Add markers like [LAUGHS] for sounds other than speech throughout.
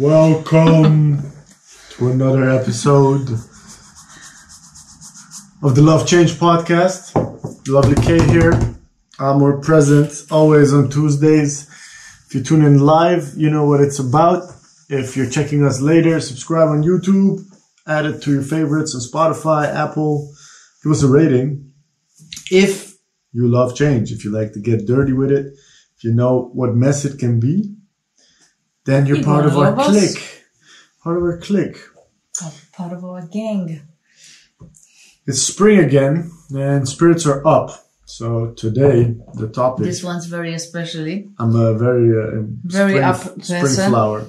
Welcome to another episode of the Love Change podcast. Lovely K here. I'm more present always on Tuesdays. If you tune in live, you know what it's about. If you're checking us later, subscribe on YouTube, add it to your favorites on Spotify, Apple. Give us a rating. If you love change, if you like to get dirty with it, if you know what mess it can be, then you're part of our us. clique. Part of our clique. Part of our gang. It's spring again and spirits are up. So today the topic This one's very especially. I'm a very uh, Very spring, up spring flower.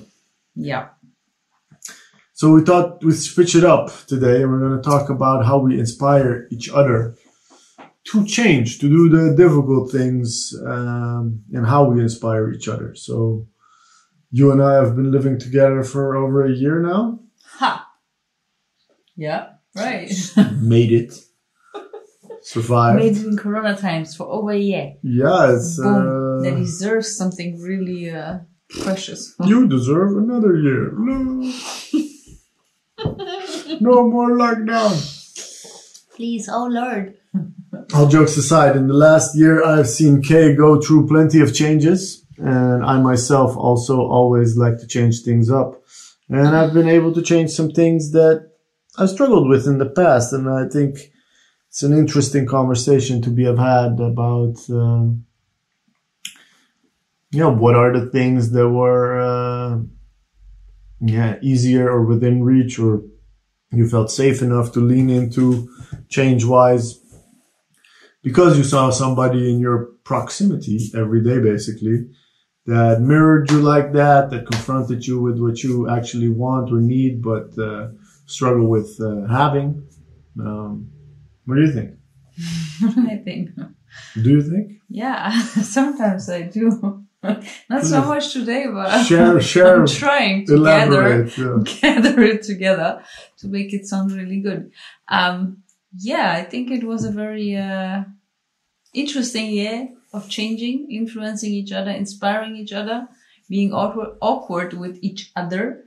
Yeah. So we thought we'd switch it up today and we're going to talk about how we inspire each other to change, to do the difficult things, um, and how we inspire each other. So you and I have been living together for over a year now. Ha. Yeah. Right. [LAUGHS] Made it. Survived. Made it in Corona times for over a year. yeah, it's, Boom. uh, That deserves something really uh, precious. [LAUGHS] You deserve another year. No. no more lockdown. Please, oh Lord. All jokes aside, in the last year, I've seen Kay go through plenty of changes, and I myself also always like to change things up. And I've been able to change some things that I struggled with in the past, and I think it's an interesting conversation to be have had about, um, you know, what are the things that were, uh, yeah, easier or within reach, or you felt safe enough to lean into change wise because you saw somebody in your proximity every day, basically, that mirrored you like that, that confronted you with what you actually want or need, but uh, struggle with uh, having. Um, what do you think? [LAUGHS] I think. Do you think? Yeah, [LAUGHS] sometimes I do. [LAUGHS] Not so much today, but Share, share, I'm trying to gather yeah. gather it together to make it sound really good. Um, yeah, I think it was a very uh, interesting year of changing, influencing each other, inspiring each other, being awkward, awkward with each other,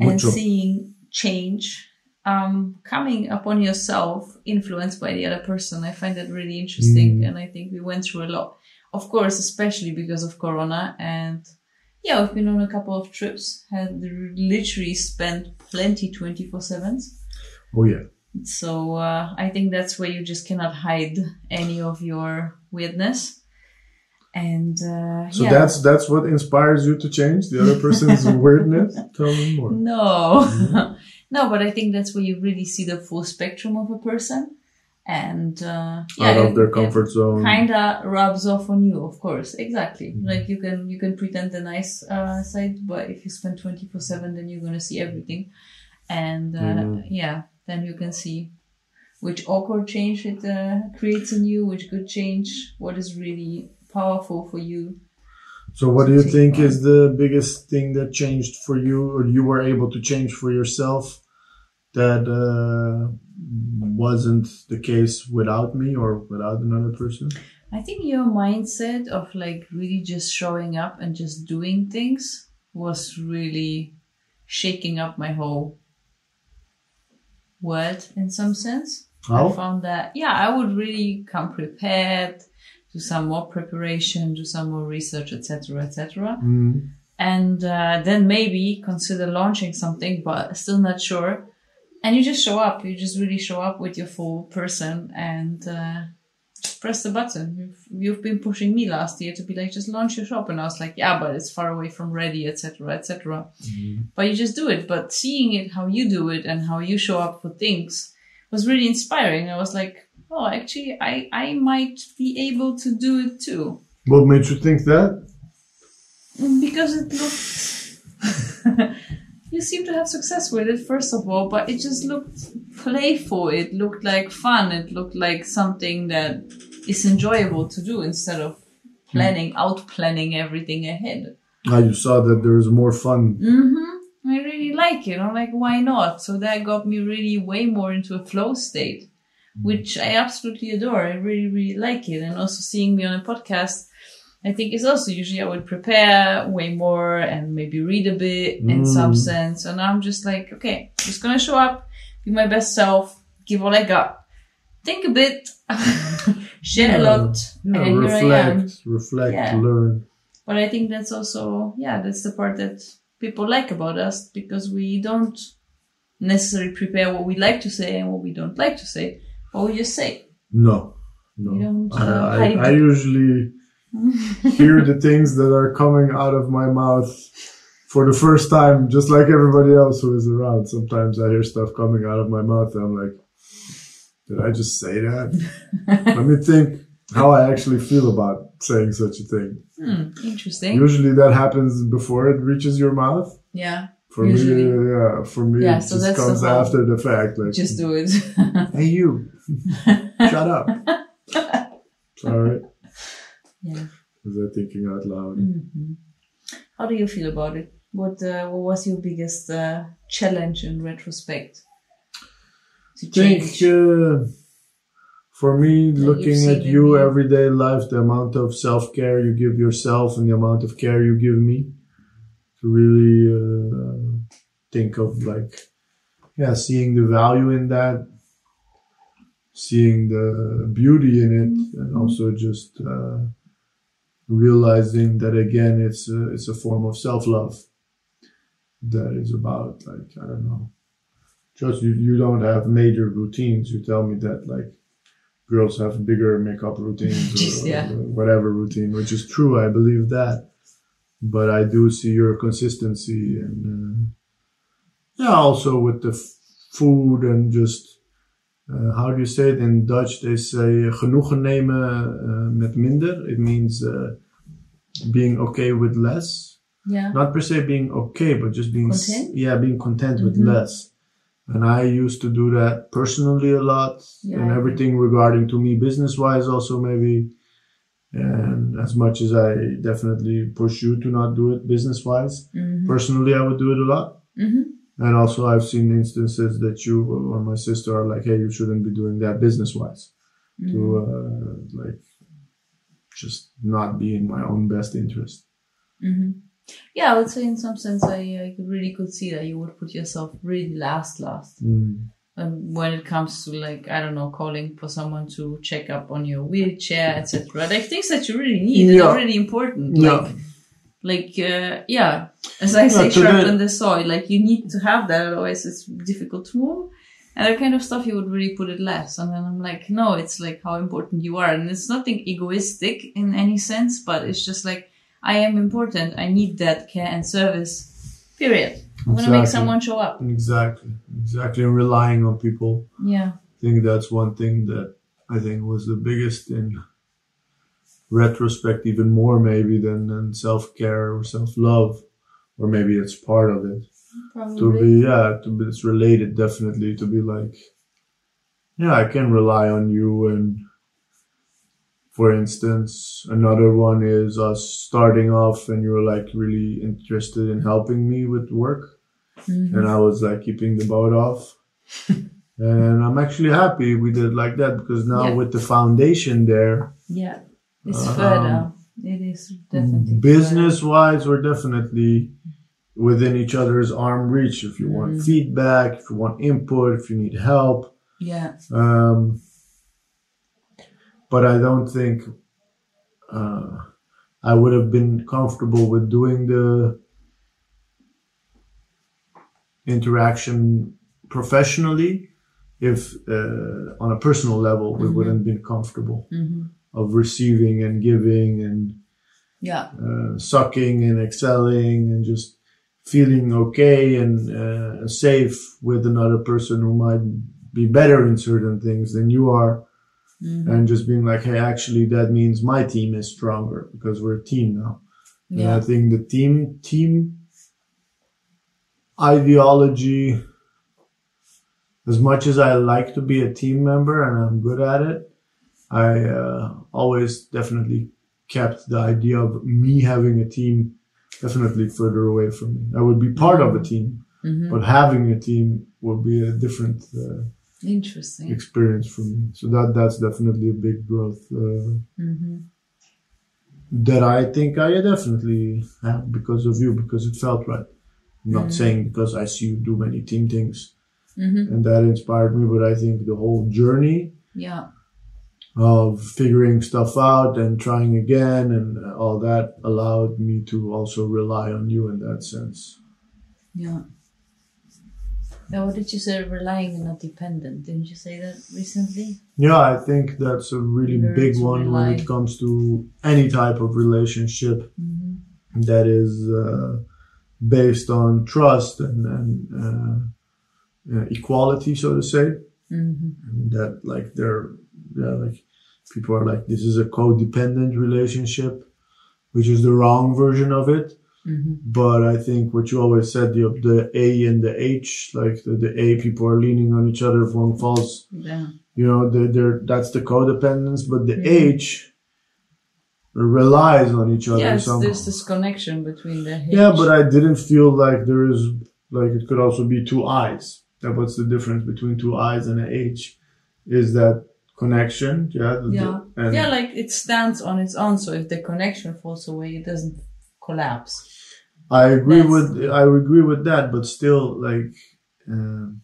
and Mucho. seeing change um, coming upon yourself, influenced by the other person. I find that really interesting, Mm. and I think we went through a lot. Of course, especially because of Corona and yeah, we've been on a couple of trips, had literally spent plenty 24 sevens. Oh yeah. So, uh, I think that's where you just cannot hide any of your weirdness. And, uh, So yeah. that's that's what inspires you to change the other person's [LAUGHS] weirdness. Tell me more. No, [LAUGHS] no, but I think that's where you really see the full spectrum of a person. And, uh, yeah, Out of it- their it comfort zone. kinda rubs off on you, of course. Exactly. Mhm. Like you can you can pretend the nice uh, side, but if you spend twenty four seven, then you're gonna see everything, and uh, Mhm. yeah, then you can see which awkward change it uh, creates in you, which good change, what is really powerful for you. So, what do you think on. is the biggest thing that changed for you, or you were able to change for yourself that uh, wasn't the case without me or without another person? I think your mindset of like really just showing up and just doing things was really shaking up my whole world in some sense. I found that, yeah, I would really come prepared, do some more preparation, do some more research, etc., etc. Mm. And uh, then maybe consider launching something, but still not sure. And you just show up. You just really show up with your full person and uh, press the button. You've, you've been pushing me last year to be like, just launch your shop, and I was like, yeah, but it's far away from ready, etc., etc. Mm. But you just do it. But seeing it, how you do it, and how you show up for things was really inspiring. I was like, oh, actually, I I might be able to do it too What made you think that? because it looked. [LAUGHS] you seem to have success with it, first of all, but it just looked playful. It looked like fun. It looked like something that is enjoyable to do instead of planning, out planning everything ahead. Ah, you saw that there was more fun. Mm-hmm. I really like it. I'm like, why not? So that got me really way more into a flow state, which I absolutely adore. I really, really like it. And also seeing me on a podcast I think it's also usually I would prepare way more and maybe read a bit in Mm. some sense. And I'm just like, okay, just gonna show up, be my best self, give all I got, think a bit, [LAUGHS] share a lot, Yeah, and here I am. reflect, reflect, Yeah. learn. But I think that's also, yeah, that's the part that people like about us because we don't necessarily prepare what we like to say and what we don't like to say, but you say. No, no. I, I, I usually [LAUGHS] hear the things that are coming out of my mouth for the first time, just like everybody else who is around. Sometimes I hear stuff coming out of my mouth and I'm like, did I just say that? [LAUGHS] Let me think how I actually feel about saying such a thing. Hmm, interesting. Usually that happens before it reaches your mouth. Yeah, For Usually. me, yeah, for me, Yeah, it so just the comes whole- after the fact. Like, just do it. [LAUGHS] hey, you, shut up. [LAUGHS] Sorry, yeah. was I thinking out loud? hmm How do you feel about it? What uh, What was your biggest uh, challenge in retrospect? To think change. uh, for me, you've looking at you everyday life, the amount of self care you give yourself and the amount of care you give me, to really uh, think of like, yeah, seeing the value in that, seeing the beauty in it, and also just uh, realizing that again, it's a, it's a form of self love that is about like I don't know just you, you don't have major routines. You tell me that like girls have bigger makeup routines [LAUGHS] or, Yeah. or whatever routine, which is true. I believe that, but I do see your consistency and uh, yeah, also with the f- food and just uh, how do you say it in Dutch? They say genoegen nemen uh, met minder. It means uh, being okay with less yeah. not per se being okay, but just being Content? yeah, being content with Mhm. less. And I used to do that personally a lot, Yeah, and everything regarding to me business wise also maybe. And as much as I definitely push you to not do it business wise, hmm personally I would do it a lot. hmm And also I've seen instances that you or my sister are like, hey, you shouldn't be doing that business wise. To uh, like just not be in my own best interest. hmm Yeah, I would say in some sense I, I really could see that you would put yourself really last, last. Mm. Um, when it comes to like I don't know, calling for someone to check up on your wheelchair, etc. Like things that you really need and Yeah. are really important. Yeah. Like, like uh, yeah, as I say, Yeah, sharpen the- the soil. Like you need to have that, otherwise it's difficult to move. And that kind of stuff, you would really put it less. And then I'm like, no, it's like how important you are, and it's nothing egoistic in any sense, but it's just like I am important. I need that care and service. Period. I'm gonna make someone show up. Exactly, exactly. And relying on people. Yeah. I think that's one thing that I think was the biggest in retrospect, even more maybe than, than self care or self love, or maybe it's part of it. Probably. To be, yeah, to be, it's related definitely to be like, yeah, I can rely on you. And for instance, another one is us starting off and you're like really interested in helping me with work Mhm. and I was like keeping the boat off. [LAUGHS] and I'm actually happy we did like that because now Yeah. with the foundation there, Yeah, it's Um, further. It is definitely business wise, we're definitely within each other's arm reach. If you want Mhm. feedback, if you want input, if you need help. Yeah, Um, but I don't think uh, I would have been comfortable with doing the interaction professionally if uh, on a personal level we Mhm. wouldn't have been comfortable hmm of receiving and giving and yeah, uh, sucking and excelling and just feeling okay and uh, safe with another person who might be better in certain things than you are. Hmm and just being like hey actually that means my team is stronger because we're a team now. And i think the team team ideology as much as i like to be a team member and i'm good at it i uh, always definitely kept the idea of me having a team definitely further away from me i would be part of a team hmm but having a team would be a different uh, interesting. experience for me so that that's definitely a big growth uh, hmm that I think I definitely have because of you, because it felt right. I'm not saying because I see you do many team things Mm-hmm. and that inspired me, but I think the whole journey Yeah. Of figuring stuff out and trying again and all that allowed me to also rely on you in that sense. Yeah. Now, what did you say? Relying and not dependent. Didn't you say that recently? Yeah, I think that's a really Learn big one when it comes to any type of relationship Mm-hmm. that is uh, based on trust and, and uh, uh, equality, so to say. Mm-hmm. That like they're yeah, like people are like this is a codependent relationship, which is the wrong version of it. Mm-hmm. But I think what you always said, the the A and the H, like the, the A people are leaning on each other if one falls Yeah. you know they're, they're that's the codependence but the Mhm. h relies on each other Yes, somehow there's this connection between the H. yeah but i didn't feel like there is like it could also be two eyes that what's the difference between two eyes and an h is that connection yeah the- Yeah. and yeah, like it stands on its own. So if the connection falls away, it doesn't collapse. i agree That's- with i agree with that but still like um,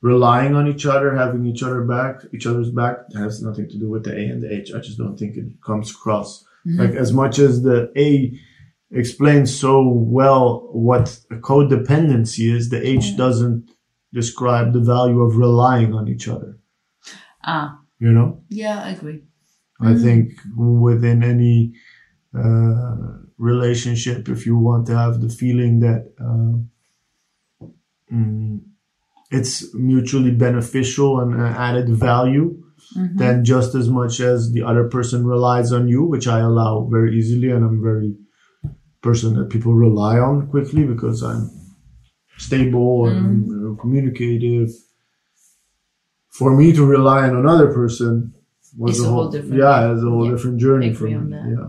relying on each other having each other back each other's back has nothing to do with the a and the h i just don't think it comes across Mhm. Like as much as the A explains so well what a codependency is, the H doesn't describe the value of relying on each other. Ah, You know, yeah, I agree. I Mhm. think within any uh, relationship, if you want to have the feeling that uh, mm, it's mutually beneficial and uh, added value, Mhm. then just as much as the other person relies on you, which I allow very easily, and I'm very person that people rely on quickly because I'm stable and you know, communicative. For me to rely on another person was It's a whole, different- yeah, it's a whole yeah, different journey for me. Yeah,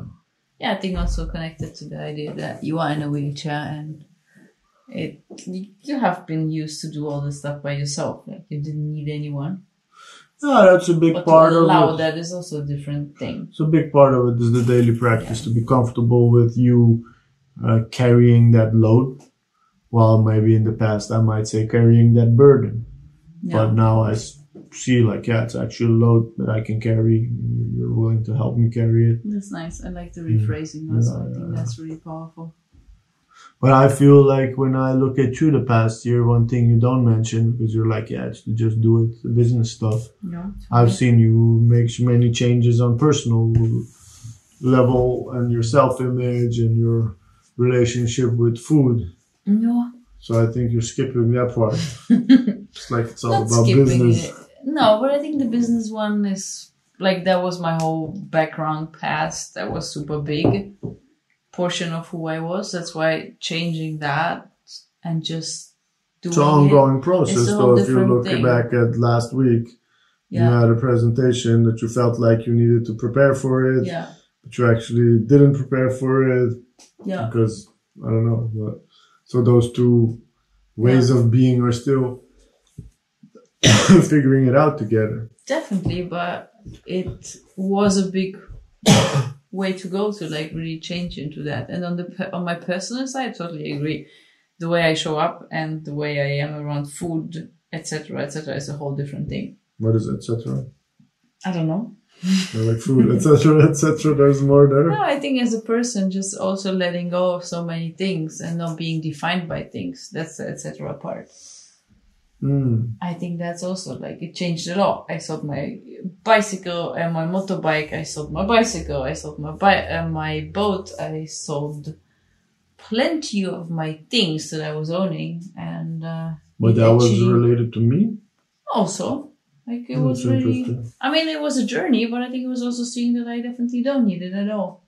Yeah, I think also connected to the idea that you are in a wheelchair and it you, have been used to do all this stuff by yourself. Like you didn't need anyone. yeah, that's a big But part of it. that is also a different thing. So a big part of it is the daily practice to be comfortable with you uh, carrying that load, while maybe in the past I might say carrying that burden. Yeah. But now I see like, yeah, it's actually a load that I can carry. You're willing to help me carry it. That's nice. I like the mm. rephrasing also. I think yeah. that's really powerful. But I feel like when I look at you the past year, one thing you don't mention because you're like, yeah, it's just do it, the business stuff. No, I've seen you make many changes on personal level and your self-image and your relationship with food. no, So I think you're skipping that part. [LAUGHS] it's like it's all not about business. it. No, but I think the business one is like that was my whole background past. That was super big portion of who I was. That's why changing that and just doing It's an ongoing process. It's a So if you look thing. back at last week, it. you had a presentation that you felt like you needed to prepare for it, yeah, but you actually didn't prepare for it yeah. because I don't know. But so those two ways of being are still [COUGHS] figuring it out together. Definitely, but it was a big [COUGHS] way to go to like really change into that. And on the on my personal side, I totally agree. The way I show up and the way I am around food, etc., etc., is a whole different thing. What is etc. I don't know. [LAUGHS] Like food, etc., etc. There's more there. No, I think as a person, just also letting go of so many things and not being defined by things. That's the etc. part. Mm. I think that's also like it changed a lot. I sold my bicycle and my motorbike. I sold my bicycle. I sold my bi- uh, my boat. I sold plenty of my things that I was owning, and uh, But that was related to me. also like it Oh, was really. I mean, it was a journey, but I think it was also seeing that I definitely don't need it at all.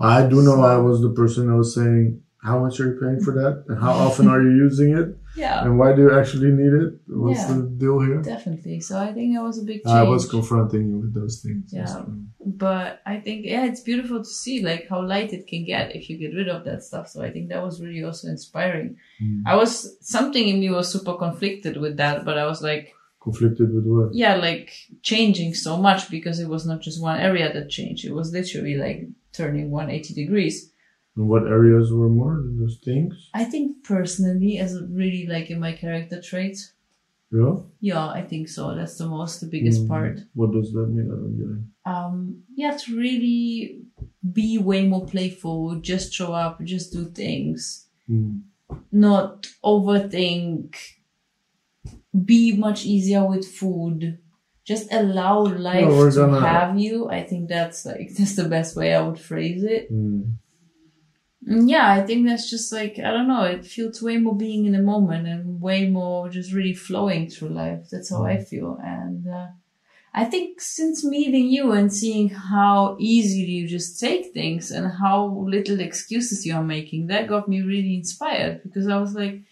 I do know I was the person that was saying, "How much are you paying for that? And how [LAUGHS] often are you using it? Yeah, And why do you actually need it? What's Yeah. the deal here?" definitely. So I think that was a big change. I was confronting you with those things. Yeah. So, but I think yeah, it's beautiful to see like how light it can get if you get rid of that stuff. So I think that was really also inspiring. Mm. I was something in me was super conflicted with that, but I was like, Conflicted with what? yeah, like changing so much because it was not just one area that changed. It was literally like turning 180 degrees. And what areas were more than those things? I think personally, as really like in my character traits, Yeah. yeah, I think so. That's the most, the biggest Mm, part. What does that mean? I don't get it. Um, yeah, to really be way more playful, just show up, just do things, Mm. not overthink, be much easier with food. Just allow life we're to have you. I think that's like [LAUGHS] that's the best way I would phrase it. Mm. Yeah, I think that's just like I don't know. It feels way more being in the moment and way more just really flowing through life. That's how I feel, and uh, I think since meeting you and seeing how easily you just take things and how little excuses you are making, that got me really inspired because I was like,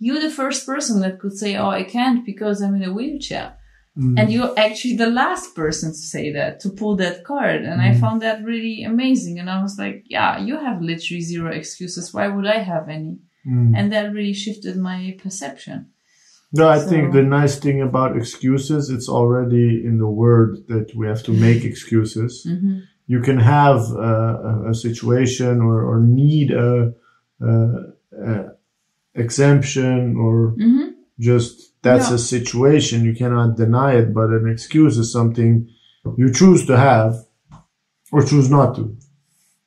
you're the first person that could say, "Oh, I can't because I'm in a wheelchair." Mm. And you're actually the last person to say that, to pull that card. And I Mhm. found that really amazing. And I was like, yeah, you have literally zero excuses. Why would I have any? Mm. And that really shifted my perception. No, I So- think the nice thing about excuses, it's already in the word that we have to make excuses. Mm-hmm. You can have a, a situation or, or need a, a, a exemption or Mm-hmm. just that's a situation you cannot deny it. But an excuse is something you choose to have or choose not to.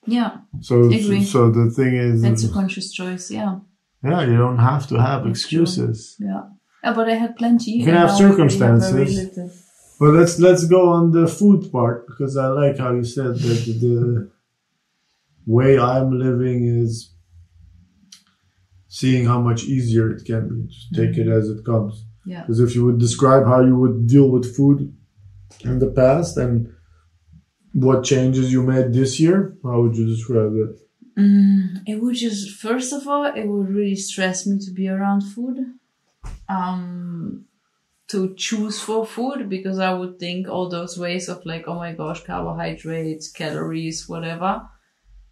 Yeah, So, Agree. so the thing is, that's a conscious choice. Yeah, yeah, you don't have to have That's true. excuses. yeah. Yeah, but I had plenty. You can have now I really circumstances. little. Well, let's let's go on the food part because I like how you said that the way I'm living is seeing how much easier it can be. Just take it as it comes. Yeah. Because if you would describe how you would deal with food in the past and what changes you made this year, how would you describe it? Mm, it would just first of all, it would really stress me to be around food. Um, to choose for food because I would think all those ways of like, oh my gosh, carbohydrates, calories, whatever,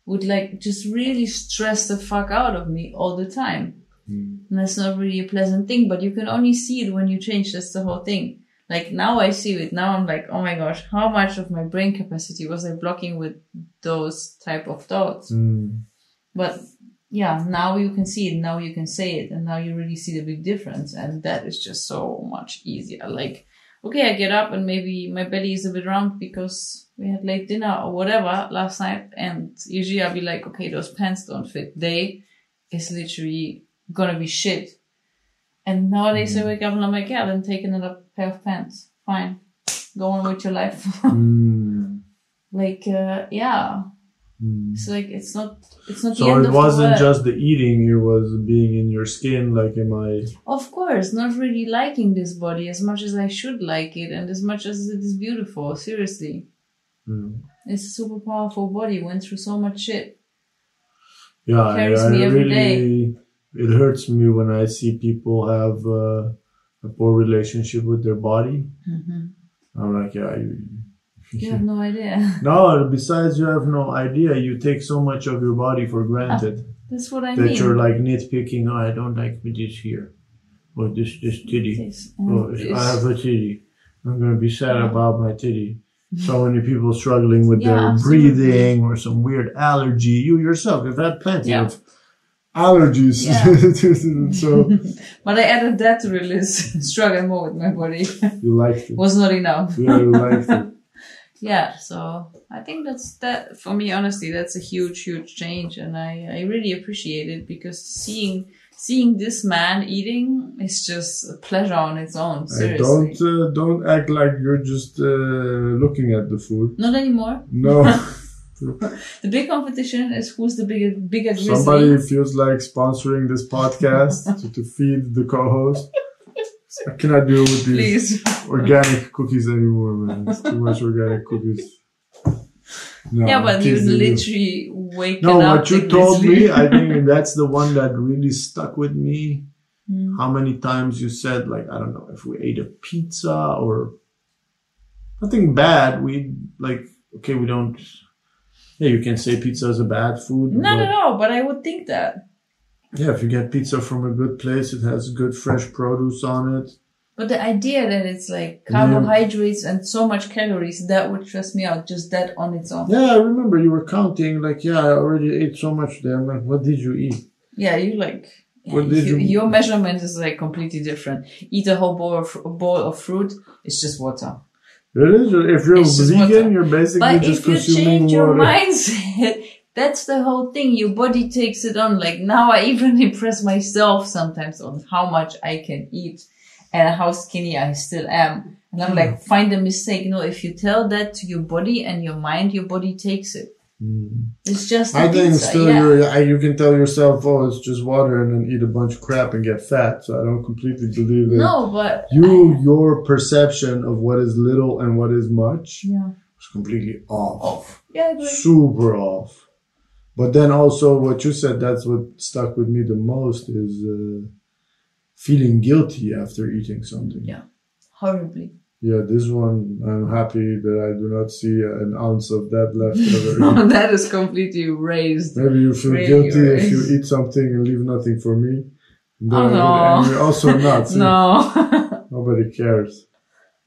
would like just really stress the fuck out of me all the time. And that's not really a pleasant thing, but you can only see it when you change. That's the whole thing. Like now I see it. Now I'm like, oh my gosh, how much of my brain capacity was I blocking with those type of thoughts? Mm. But yeah, now you can see it, now you can say it, and now you really see the big difference. And that is just so much easier. Like, okay, I get up and maybe my belly is a bit round because we had late dinner or whatever last night. And usually I'll be like, okay, those pants don't fit. They is literally gonna be shit. And nowadays I wake up and I'm like, yeah, then take another pair of pants. Fine. Go on with your life. [LAUGHS] Mm. like, uh, yeah. Mm. It's like, it's not, it's not the So end it of wasn't the world. just the eating; it was being in your skin. Like, am I? Of course, not really liking this body as much as I should like it and as much as it is beautiful. Seriously. Mm. It's a super powerful body, went through so much shit. Yeah, I, Carries I me every really. It hurts me when I see people have uh, a poor relationship with their body. Mm-hmm. I'm like, yeah, you. You [LAUGHS] have no idea. [LAUGHS] No, besides you have no idea. You take so much of your body for granted [LAUGHS] That's what I that mean. That you're like nitpicking. Oh, I don't like this here, or this this titty. This Oh, and I have a titty. I'm gonna be sad Yeah. about my titty. So many people struggling with Yeah, their absolutely. breathing or some weird allergy. You yourself have had plenty Yeah. of allergies. so But I added that to the list. Struggle more with my body. you liked it. Was not enough. Yeah, you liked it. Yeah so i think that's that for me honestly that's a huge huge change and i i really appreciate it because seeing seeing this man eating is just a pleasure on its own I seriously don't uh, don't act like you're just uh, looking at the food. not anymore No, [LAUGHS] [LAUGHS] the big competition is who's the bigger bigger grizzly somebody feels like sponsoring this podcast [LAUGHS] to, to feed the co-host. I cannot deal with these please organic cookies anymore, man. It's too much organic cookies. No, yeah but you literally waking No, up what you told me, I think that's the one that really stuck with me. Mm. How many times you said, like, I don't know, if we ate a pizza or nothing bad, we like, okay, we don't. Yeah, you can say pizza is a bad food. no but no no but i would think that Yeah, if you get pizza from a good place, it has good fresh produce on it. But the idea that it's like carbohydrates and so much calories, that would stress me out, just that on its own. Yeah, I remember you were counting, like, yeah, I already ate so much there. I'm like, what did you eat? Yeah, you like, What did you- you- your measurement is like completely different. Eat a whole bowl of, bowl of fruit, it's just water. It is, if you're It's vegan, you're basically But just if you change your mindset, [LAUGHS] that's the whole thing. Your body takes it on. Like now I even [LAUGHS] impress myself sometimes on how much I can eat and how skinny I still am. And I'm like, hmm. find a mistake. No, if you tell that to your body and your mind, your body takes it. Hmm. It's just I think pizza, still yeah. you can tell yourself, oh, it's just water and then eat a bunch of crap and get fat. So I don't completely believe it. No, but You, your perception of what is little and what is much yeah, is completely off. off. Yeah, I. Super off. But then also what you said, that's what stuck with me the most is uh, feeling guilty after eating something. Yeah. horribly. Yeah, this one, I'm happy that I do not see an ounce of that left [LAUGHS] that is completely raised. Maybe you feel Really guilty if you eat something and leave nothing for me. And, Oh, no. and you're also [LAUGHS] not. No. [LAUGHS] Nobody cares.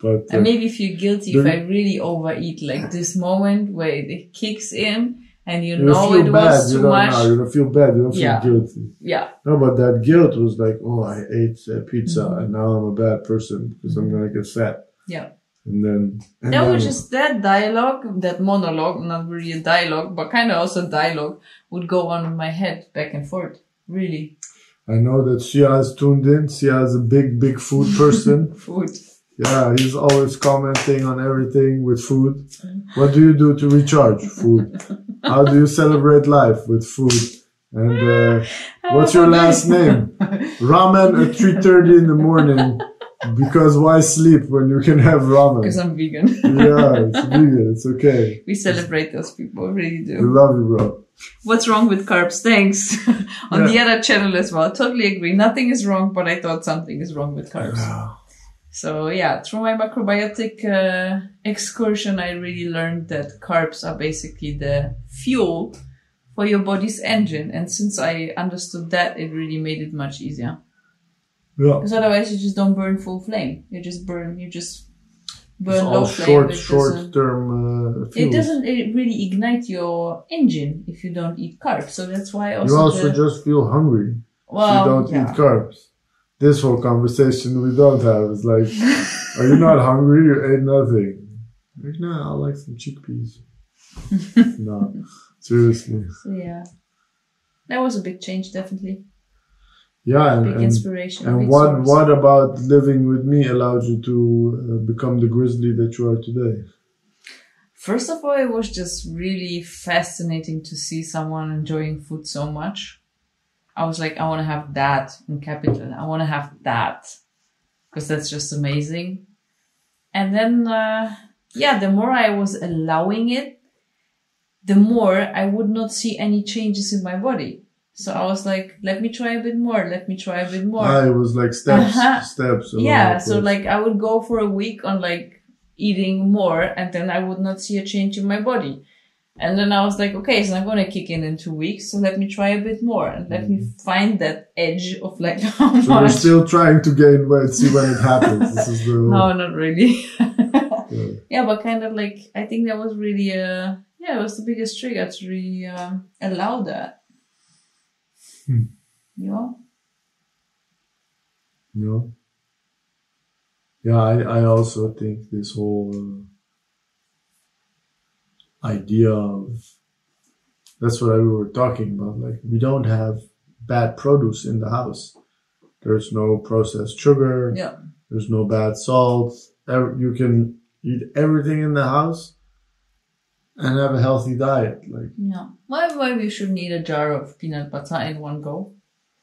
But uh, I maybe feel guilty if I really overeat, like this moment where it kicks in and you you know feel it bad. was You too don't much. know. You don't feel bad. You don't feel Yeah. guilty. Yeah, No, but that guilt was like, oh, I ate uh, pizza Mm-hmm. and now I'm a bad person because I'm gonna get fat. yeah. And then and That was just that dialogue, that monologue, not really a dialogue, but kind of also dialogue, would go on in my head back and forth. Really. I know that Shia is tuned in. Shia is a big, big food person. [LAUGHS] Food. Yeah, he's always commenting on everything with food. What do you do to recharge? Food. How do you celebrate life with food? And uh, what's your last name? Ramen at three thirty in the morning. Because why sleep when you can have ramen? Because? I'm vegan. Yeah, it's vegan. It's okay. we celebrate those people, really do. We love you, bro. What's wrong with carbs? Thanks. [LAUGHS] on Yeah. the other channel as well. Totally agree. Nothing is wrong, but I thought something is wrong with carbs. So yeah, through my macrobiotic uh, excursion, I really learned that carbs are basically the fuel for your body's engine. And since I understood that, it really made it much easier. Yeah. Because otherwise, you just don't burn full flame. You just burn. You just burn It's low all flame. short, short term uh, It doesn't it really ignite your engine if you don't eat carbs. So that's why also You also the, just feel hungry. well, if you don't yeah. eat carbs. This whole conversation we don't have is like, [LAUGHS] are you not hungry? You ate nothing. Like, no, I like some chickpeas. [LAUGHS] no, seriously. So yeah, that was a big change, definitely. Yeah, and, Big and, inspiration. and big what source. what about living with me allowed you to uh, become the grizzly that you are today? First of all, it was just really fascinating to see someone enjoying food so much. I was like, I want to have that in capital. I want to have that because that's just amazing. And then, uh, yeah, the more I was allowing it, the more I would not see any changes in my body. So I was like, let me try a bit more. Let me try a bit more. Ah, it was like [LAUGHS] steps, Uh-huh. steps. yeah so like i would go for a week on like eating more and then i would not see a change in my body and then i was like okay it's not going to kick in in two weeks so let me try a bit more and let me find that edge of like [LAUGHS] how Mm. So we're still trying to gain weight, see when it happens. This is the [LAUGHS] no not really [LAUGHS] Yeah. yeah but kind of like i think that was really uh yeah it was the biggest trigger to really um, allow that Hmm. you know You know? Yeah, I, I also think this whole uh, idea of that's what we were talking about. Like, we don't have bad produce in the house. There's no processed sugar. yeah There's no bad salt. You can eat everything in the house and have a healthy diet. Like, yeah why why we shouldn't eat a jar of peanut butter in one go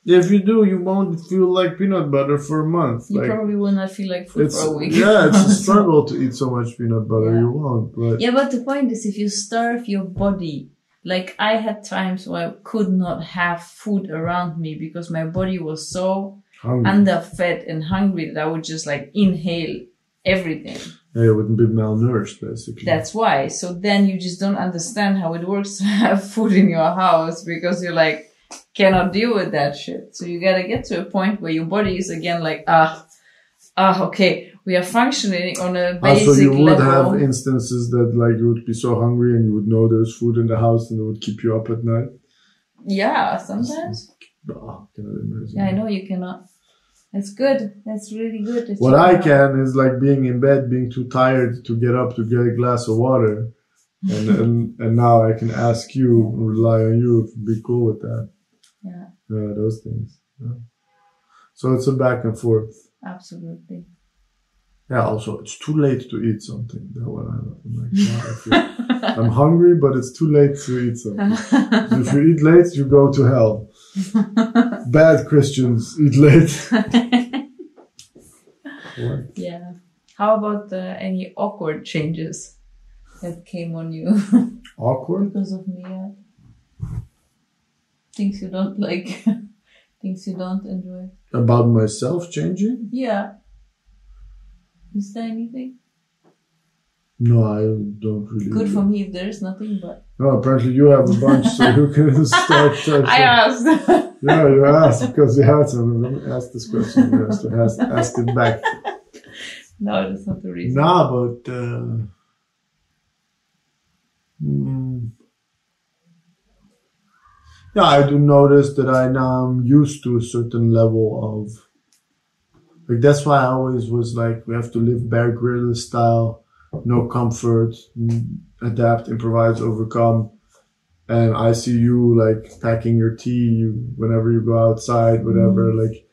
if you do, you won't feel like peanut butter for a month. You like, probably will not feel like food for a week. yeah, it's a [LAUGHS] struggle to eat so much peanut butter. Yeah. You won't, but yeah, but the point is, if you starve your body, like I had times where I could not have food around me because my body was so hungry. underfed and hungry that I would just like inhale everything. yeah, you wouldn't be malnourished, basically. That's why. So then you just don't understand how it works to [LAUGHS] have food in your house because you're like cannot deal with that shit. So you gotta get to a point where your body is again like, ah, Ah, okay. We are functioning on a basic you would level. have instances that like you would be so hungry and you would know there's food in the house and it would keep you up at night. yeah, sometimes. Ah, cannot imagine. Yeah, I know you cannot. That's good. That's really good. What I can is like being in bed, being too tired to get up to get a glass of water, and and, and now I can ask you, rely on you, be cool with that. Yeah, Yeah, those things. Yeah. So it's a back and forth. absolutely. Yeah. Also, it's too late to eat something. That what I, I'm like. feel- I'm hungry, but it's too late to eat something. [LAUGHS] if you eat late, you go to hell. [LAUGHS] Bad Christians eat late. [LAUGHS] Yeah. How about uh, any awkward changes that came on you Awkward. because of me? Yeah. Things you don't [LAUGHS] like, things you don't enjoy. About myself changing? Yeah. Is there anything? No, I don't really. Good for me if there is nothing, but No, apparently you have a bunch, so you can [LAUGHS] start. start I asked. [LAUGHS] yeah, you asked because you had me ask this question. You have to ask, ask it back. no, that's not the reason. Nah, but. Uh, mm, yeah, I do notice that I now am used to a certain level of. Like, that's why I always was like, we have to live Bear Grylls style, no comfort, adapt, improvise, overcome. And I see you like packing your tea you, whenever you go outside, whatever, like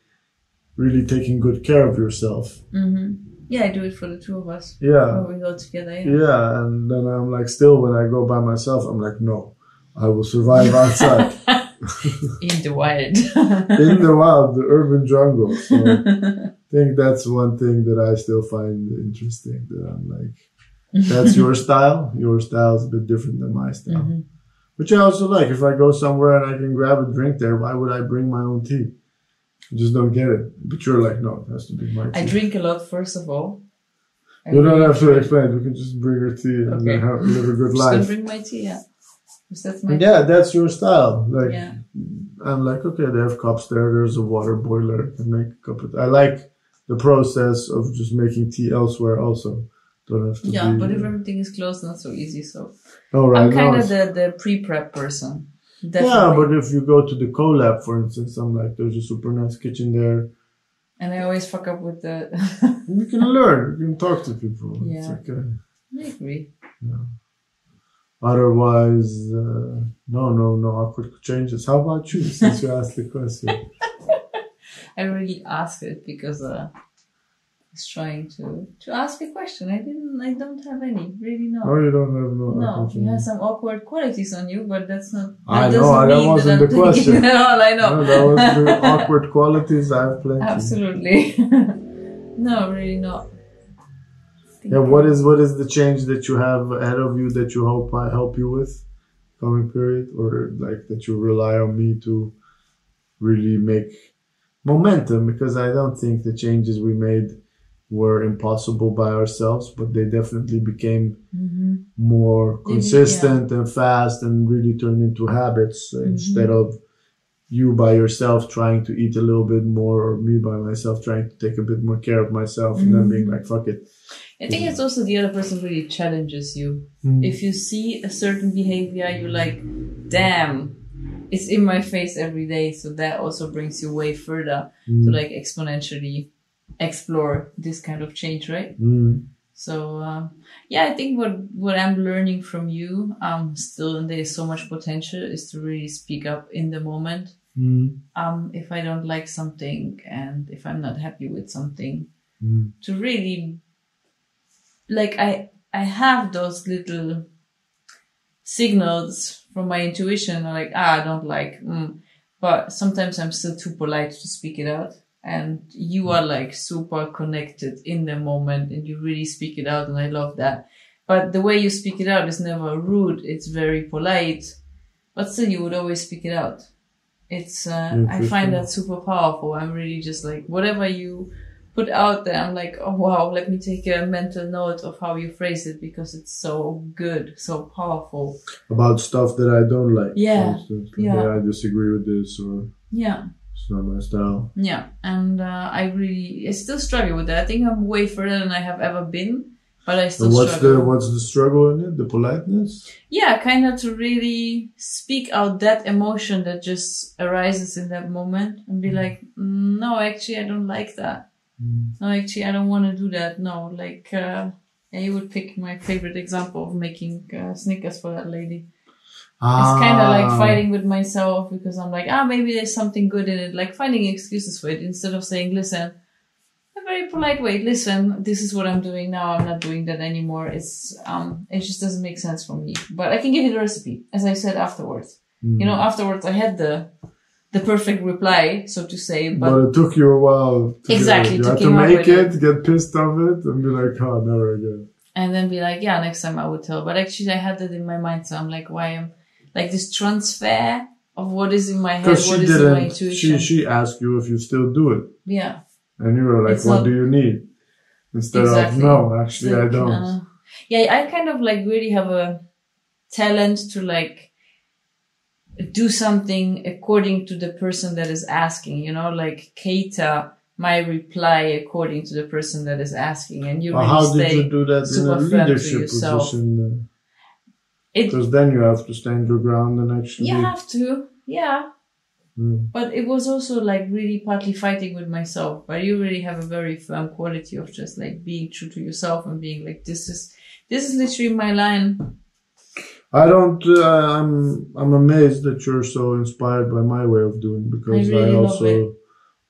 really taking good care of yourself. hmm Yeah, I do it for the two of us. Yeah. When we go together. Yeah. Yeah, and then I'm like, still, when I go by myself, I'm like, no, I will survive outside [LAUGHS] In the wild. [LAUGHS] in the wild, the urban jungle. So I think that's one thing that I still find interesting. That I'm like, that's your [LAUGHS] style. Your style is a bit different than my style, Mhm. which I also like. If I go somewhere and I can grab a drink there, why would I bring my own tea? I just don't get it. But you're like, no, it has to be my tea. I drink a lot, first of all. I you don't have to explain. We can just bring her tea and Okay. have, live a good life. Just life. my tea, yeah. That's my Yeah, that's your style. Like Yeah. I'm like, okay, they have cups there. There's a water boiler. I can make a cup of. I like the process of just making tea elsewhere. Also, don't have to. Yeah, be, but if everything is closed, not so easy. So oh, right, I'm kind of the, the pre-prep person. Definitely. yeah, but if you go to the collab, for instance, I'm like, there's a super nice kitchen there. and I always fuck up with the. You can learn. You can talk to people. It's [LAUGHS] Yeah. okay. I agree. Otherwise, uh, no, no, no awkward changes. How about you? Since you asked the question. [LAUGHS] I really asked it because uh, I was trying to to ask a question. I didn't. I don't have any. Really, no. No, you don't have no. No, you have some awkward qualities on you, but that's not. I that know, doesn't that wasn't I'm the question. [LAUGHS] at all. I know. No, that was the [LAUGHS] awkward qualities. I have plenty. Absolutely. no, really not. Yeah, what is what is the change that you have ahead of you that you hope I help you with coming period, or like that you rely on me to really make momentum? Because I don't think the changes we made were impossible by ourselves, but they definitely became hmm more consistent and fast and really turned into habits Mm-hmm. instead of you by yourself trying to eat a little bit more or me by myself trying to take a bit more care of myself and then being Mm-hmm. like fuck it I think it's also the other person really challenges you. Mm. If you see a certain behavior, you're like, damn, it's in my face every day. So that also brings you way further Mm. to like exponentially explore this kind of change, right? Mm. So um, yeah, I think what what I'm learning from you, um, still, and there's so much potential, is to really speak up in the moment. Mm. Um, if I don't like something and if I'm not happy with something, Mm. to really like I I have those little signals from my intuition like ah I don't like mm. but sometimes I'm still too polite to speak it out. And you are like super connected in the moment and you really speak it out and I love that. But the way you speak it out is never rude. It's very polite but still you would always speak it out. It's uh, I find that super powerful. I'm really just like whatever you put out there, I'm like, oh wow, let me take a mental note of how you phrase it because it's so good, so powerful. about stuff that I don't like Yeah, instance. Like, yeah. I disagree with this or Yeah. It's not my style. Yeah, and uh, I really, I still struggle with that. I think I'm way further than I have ever been, but I still And what's struggle. the what's the struggle in it? The politeness. yeah, kind of to really speak out that emotion that just arises in that moment and be like, "Mm, no, actually, I don't like that. Mm. No, actually, I don't want to do that. No, like, uh, you would pick my favorite example of making uh, Snickers for that lady. It's kind of like Ah. fighting with myself because I'm like, ah, maybe there's something good in it. Like finding excuses for it instead of saying, listen, a very polite way. Listen, this is what I'm doing now. I'm not doing that anymore. It's um, it just doesn't make sense for me. But I can give you the recipe, as I said afterwards. Mm. You know, afterwards I had the the perfect reply, so to say. But, But it took you a while. To Exactly, you had to make it, get pissed off it, and be like, "Oh, never again." and then be like, yeah, next time I would tell. But actually, I had that in my mind, so I'm like, why am like this transfer of what is in my head, what she is in my didn't. She intuition. she asked you if you still do it, yeah. and you were like, It's "What not- do you need?" Instead Exactly. of, "No, actually, I don't." uh, yeah, I kind of like really have a talent to like do something according to the person that is asking, you know, like cater my reply according to the person that is asking, and you Well, really how stay. did you do that in a super firm to leadership position? It Because then you have to stand your ground and actually. you have to, yeah. Mm. But it was also like really partly fighting with myself, but you really have a very firm quality of just like being true to yourself and being like, this is, this is literally my line. I don't. Uh, I'm. I'm amazed that you're so inspired by my way of doing because I really I also.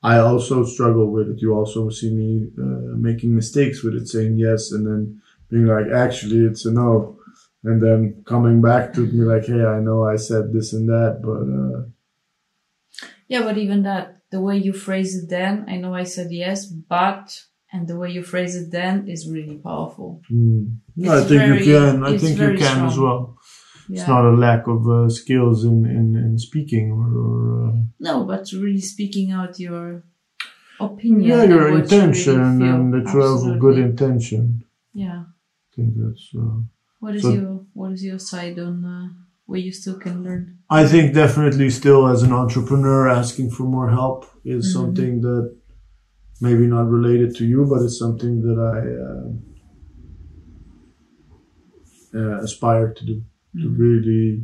I also struggle with it. You also see me uh, making mistakes with it, saying yes, and then being like, actually, it's a no, and then coming back to me like, hey, I know I said this and that, but uh, Yeah, but even that, the way you phrase it then, I know I said yes, but, and the way you phrase it then is really powerful. mm, no, I think very- you can. I think you can as well. Yeah. It's not a lack of uh, skills in, in, in speaking or, or uh, no, but really speaking out your opinion. yeah, your what you intention really and that you have a good intention. Yeah. I think that's. Uh, What is So- your, what is your side on, uh, where you still can learn? I think definitely still as an entrepreneur, asking for more help is Mhm. something that maybe not related to you, but it's something that I uh, uh, aspire to do. To Mhm. really,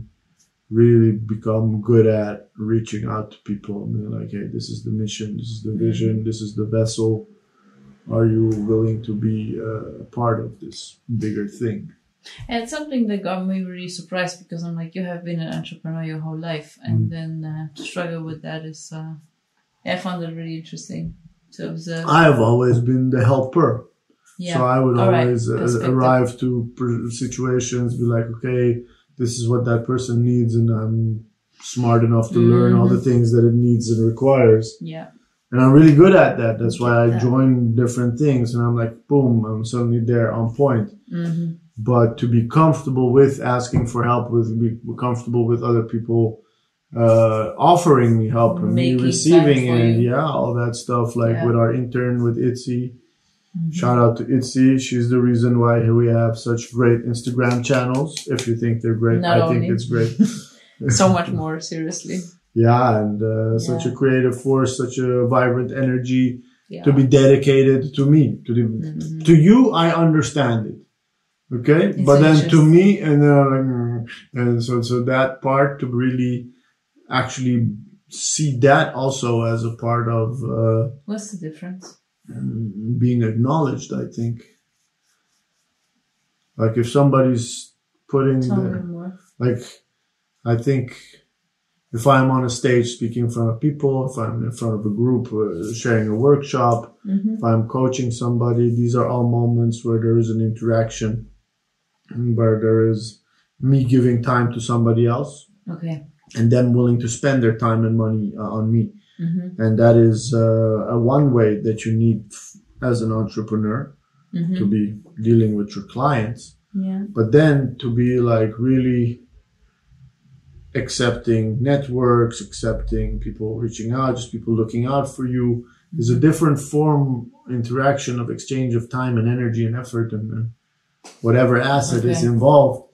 really become good at reaching out to people and being like, hey, this is the mission, this is the vision, this is the vessel. Are you willing to be uh, a part of this bigger thing? And it's something that got me really surprised because I'm like, you have been an entrepreneur your whole life, Mm. and then uh, to struggle with that is, uh, I found it really interesting to observe. I have always been the helper. yeah, So I would All right. always uh, arrive to pr- situations, be like, okay, this is what that person needs, and I'm smart enough to learn all Mm-hmm. the things that it needs and requires. yeah, And I'm really good at that. That's why I join different things, and I'm like, boom, I'm suddenly there on point. hmm But to be comfortable with asking for help, with be comfortable with other people uh, offering me help and me receiving it, yeah, all that stuff. Like Yeah. with our intern with Itzy, Mm-hmm. Shout out to Itzy. She's the reason why we have such great Instagram channels. If you think they're great, Not I only. think it's great. [LAUGHS] so much more seriously. yeah, and uh, such a creative force, such a vibrant energy Yeah. to be dedicated to me. To the Mhm. to you, I understand it. Okay, It's but then to me, and then I'm like, mm, and so so that part to really actually see that also as a part of uh, What's the difference? Being acknowledged. I think, like if somebody's putting their, like i think if i'm on a stage speaking in front of people if i'm in front of a group uh, sharing a workshop hmm if i'm coaching somebody these are all moments where there is an interaction where there is me giving time to somebody else Okay. and them willing to spend their time and money uh, on me hmm and that is uh, a one way that you need f- as an entrepreneur hmm to be dealing with your clients Yeah. but then to be like really accepting networks, accepting people reaching out, just people looking out for you is a different form interaction of exchange of time and energy and effort and, and whatever asset is involved.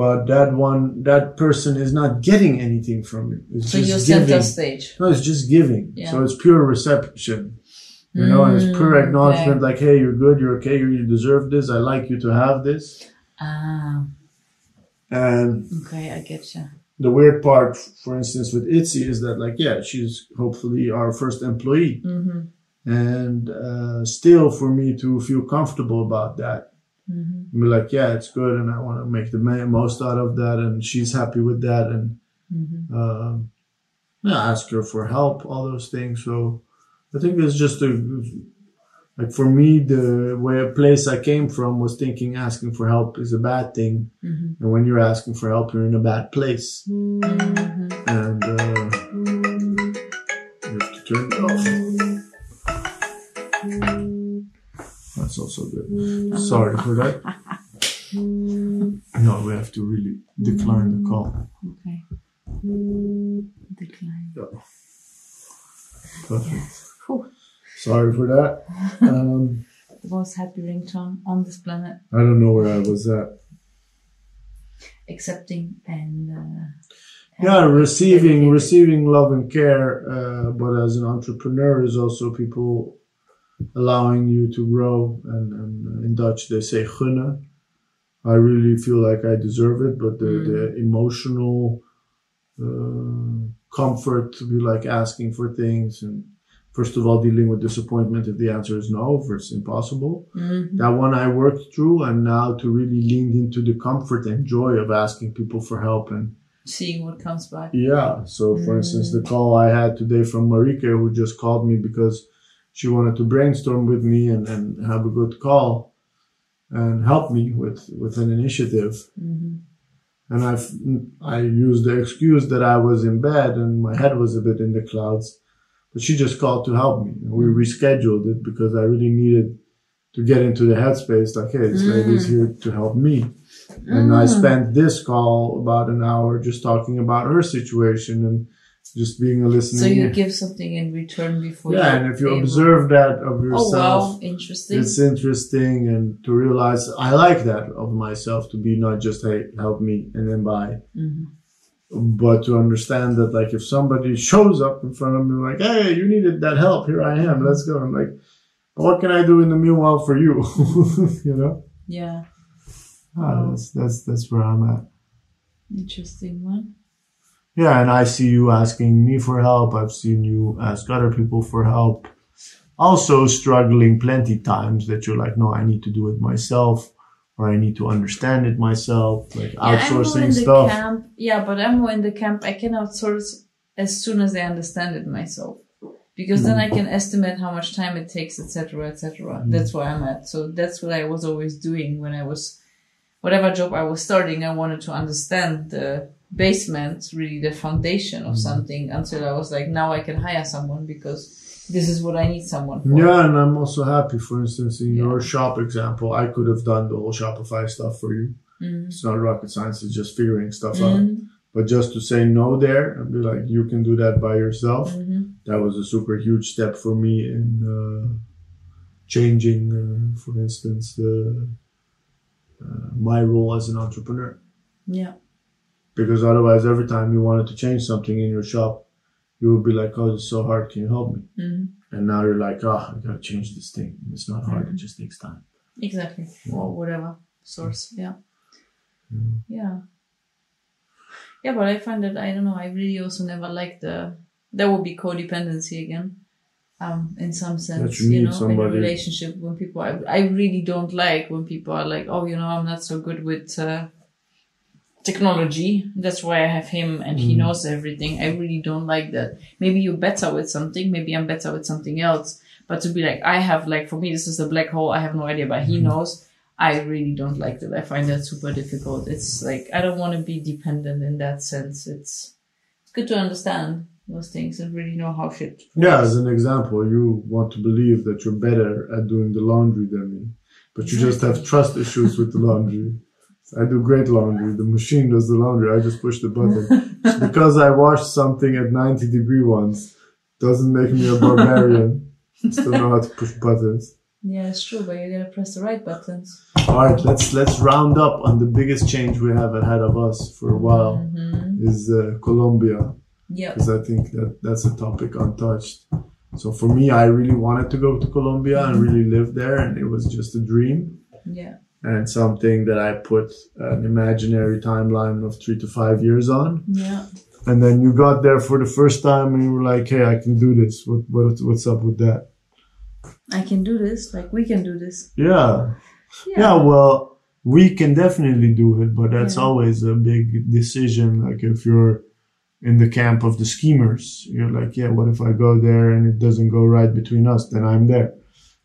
But that one, that person is not getting anything from you. It's So just you're giving. center stage. No, it's just giving. Yeah. So it's pure reception. You know, and it's pure Mm, acknowledgement like, hey, you're good, you're okay, you deserve this, I like you to have this. Ah, And okay, I get you. the weird part, for instance, with Itzy is that, like, yeah, she's hopefully our first employee. Mm-hmm. And uh, still, for me to feel comfortable about that, Mm-hmm. be like, yeah, it's good, and I want to make the most out of that, and she's happy with that, and Mm-hmm. um, yeah, ask her for help, all those things. So I think it's just a like for me, the way a place I came from was thinking asking for help is a bad thing, Mm-hmm. and when you're asking for help, you're in a bad place, Mm-hmm. and uh, Also good. Sorry for that. [LAUGHS] No, we have to really decline the call. Okay. Decline. Perfect. Whew. Sorry for that. [LAUGHS] Um, The most happy ringtone on this planet, I don't know where I was at. accepting and uh, Yeah, receiving receiving love and care, uh, but as an entrepreneur is also people allowing you to grow. And, and in Dutch they say gunnen. I really feel like I deserve it, but the, the emotional uh, comfort to be like asking for things and first of all dealing with disappointment if the answer is no, if it's impossible. Mhm. that one I worked through, and now to really lean into the comfort and joy of asking people for help. And seeing what comes back. yeah, so for instance, the call I had today from Marika, who just called me because she wanted to brainstorm with me and, and have a good call and help me with, with an initiative. Mm-hmm. And I've, I used the excuse that I was in bed and my head was a bit in the clouds, but she just called to help me. We mm-hmm. rescheduled it because I really needed to get into the headspace like, hey, this lady's mm. here to help me. And I mm. spent this call about an hour just talking about her situation and just being a listener. So you give something in return before. Yeah, you and if you able- observe that of yourself, Oh wow, interesting. it's interesting and to realize I like that of myself to be not just hey help me and then bye, Mhm. but to understand that like if somebody shows up in front of me like hey you needed that help here I am let's go I'm like what can I do in the meanwhile for you [LAUGHS] you know Yeah, ah, that's that's that's where I'm at interesting one. Yeah and I see you asking me for help I've seen you ask other people for help also struggling plenty times that you're like no I need to do it myself or I need to understand it myself, like Yeah, I'm more in outsourcing stuff. camp. Yeah, but I'm more in the camp. I can outsource as soon as I understand it myself, because then. I mm-hmm. can estimate how much time it takes, etc., etc. Mm-hmm. That's where I'm at. So that's what I was always doing when I was, whatever job I was starting. I wanted to understand the basement, really the foundation Mm. of something, until I was like, now I can hire someone because this is what I need someone for. Yeah, and I'm also happy, for instance, in Yeah. your shop example, I could have done the whole Shopify stuff for you. Mm. It's not rocket science, it's just figuring stuff out. Mm. But just to say no there and be like, you can do that by yourself, Mhm. that was a super huge step for me in uh, changing, uh, for instance, uh, my role as an entrepreneur. Yeah. Because otherwise, every time you wanted to change something in your shop, you would be like, oh, it's so hard, can you help me? Mhm. And now you're like, oh, I gotta change this thing. It's not hard, it just takes time. Exactly. Or whatever source. Yeah. Mm. Yeah. Yeah, but I find that I don't know. I really also never like the. There will be codependency again. Um, in some sense, you you, know, in a somebody- relationship when people, I, I really don't like when people are like, oh, you know, I'm not so good with uh, technology. That's why I have him and he Mm. knows everything. I really don't like that. Maybe you're better with something. Maybe I'm better with something else. But to be like, I have like, for me, this is a black hole. I have no idea, but he knows. I really don't like that. I find that super difficult. It's like, I don't want to be dependent in that sense. It's, it's good to understand those things and really know how shit. Yeah, as an example, you want to believe that you're better at doing the laundry than me, but you just have trust issues with the laundry. I do great laundry. The machine does the laundry. I just push the button. [LAUGHS] because I washed something at 90 degree once doesn't make me a barbarian. Still know how to push buttons. Yeah, it's true, but you gotta press the right buttons. All right, let's let's round up on the biggest change we have ahead of us for a while Mm-hmm. is uh, Colombia Yep. because I think that that's a topic untouched. So for me, I really wanted to go to Colombia and really live there, and it was just a dream Yeah. And something that I put an imaginary timeline of three to five years on. Yeah. And then you got there for the first time, and you were like, "Hey, I can do this. What what what's up with that?" I can do this. Like we can do this. Yeah. Yeah, well, we can definitely do it, but that's Yeah. always a big decision. Like if you're in the camp of the schemers, you're like, yeah, what if I go there and it doesn't go right between us? Then I'm there.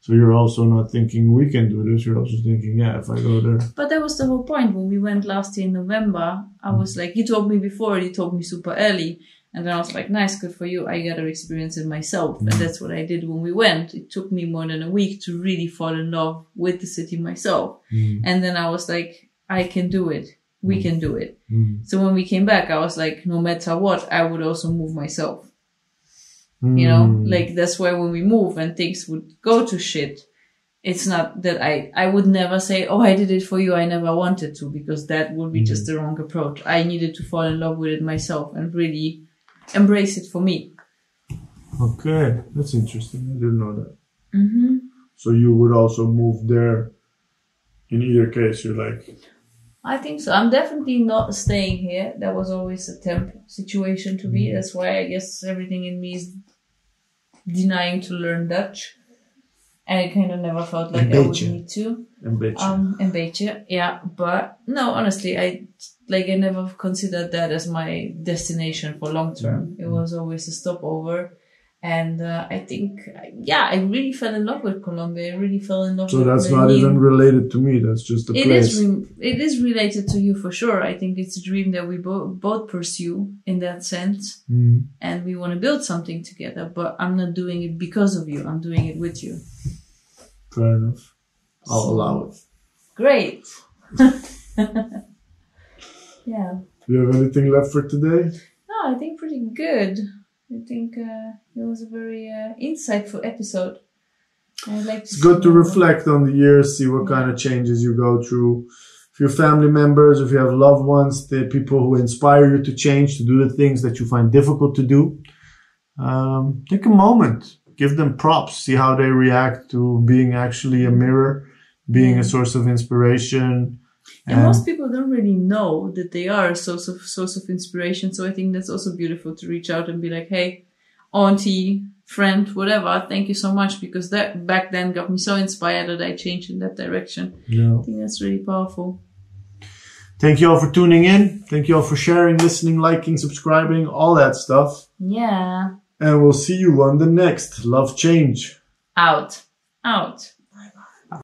So you're also not thinking we can do this. You're also thinking, yeah, if I go there. But that was the whole point when we went last year in November. I was mm. like, you told me before, you told me super early. And then I was like, nice, good for you. I got to experience it myself. And mm. that's what I did when we went. It took me more than a week to really fall in love with the city myself. Mm. And then I was like, I can do it. We can do it. Mm. So when we came back, I was like, no matter what, I would also move myself. You know, Mm. like that's why when we move and things would go to shit, it's not that I, I would never say, oh, I did it for you. I never wanted to because that would be just the wrong approach. I needed to fall in love with it myself and really embrace it for me. Okay, that's interesting. I didn't know that. hmm So you would also move there. In either case, you're like, I think so. I'm definitely not staying here. That was always a temp situation to me. That's why I guess everything in me is denying to learn Dutch. And I kind of never felt like I would need to. een beetje. Um, een beetje, yeah. But no, honestly, I like I never considered that as my destination for long term. It was always a stopover, and uh, I think, yeah, I really fell in love with Colombia. I really fell in love. so that's not even related to me. That's just a It place. is. Re- it is related to you for sure. I think it's a dream that we bo- both pursue in that sense, Mm. and we want to build something together. But I'm not doing it because of you. I'm doing it with you. Fair enough. I'll allow it. Great. [LAUGHS] yeah. Do you have anything left for today? No, I think pretty good. I think uh, it was a very uh, insightful episode. I'd like to It's good to reflect on the years, see what kind of changes you go through. If your family members, if you have loved ones, the people who inspire you to change, to do the things that you find difficult to do, um, take a moment, give them props, see how they react to being actually a mirror, being a source of inspiration. And most people don't really know that they are a source of source of inspiration. So I think that's also beautiful to reach out and be like, "Hey, auntie, friend, whatever, thank you so much," because that back then got me so inspired that I changed in that direction. yeah. I think that's really powerful. Thank you all for tuning in. Thank you all for sharing, listening, liking, subscribing, all that stuff. Yeah. And we'll see you on the next Love Change. Out. Out.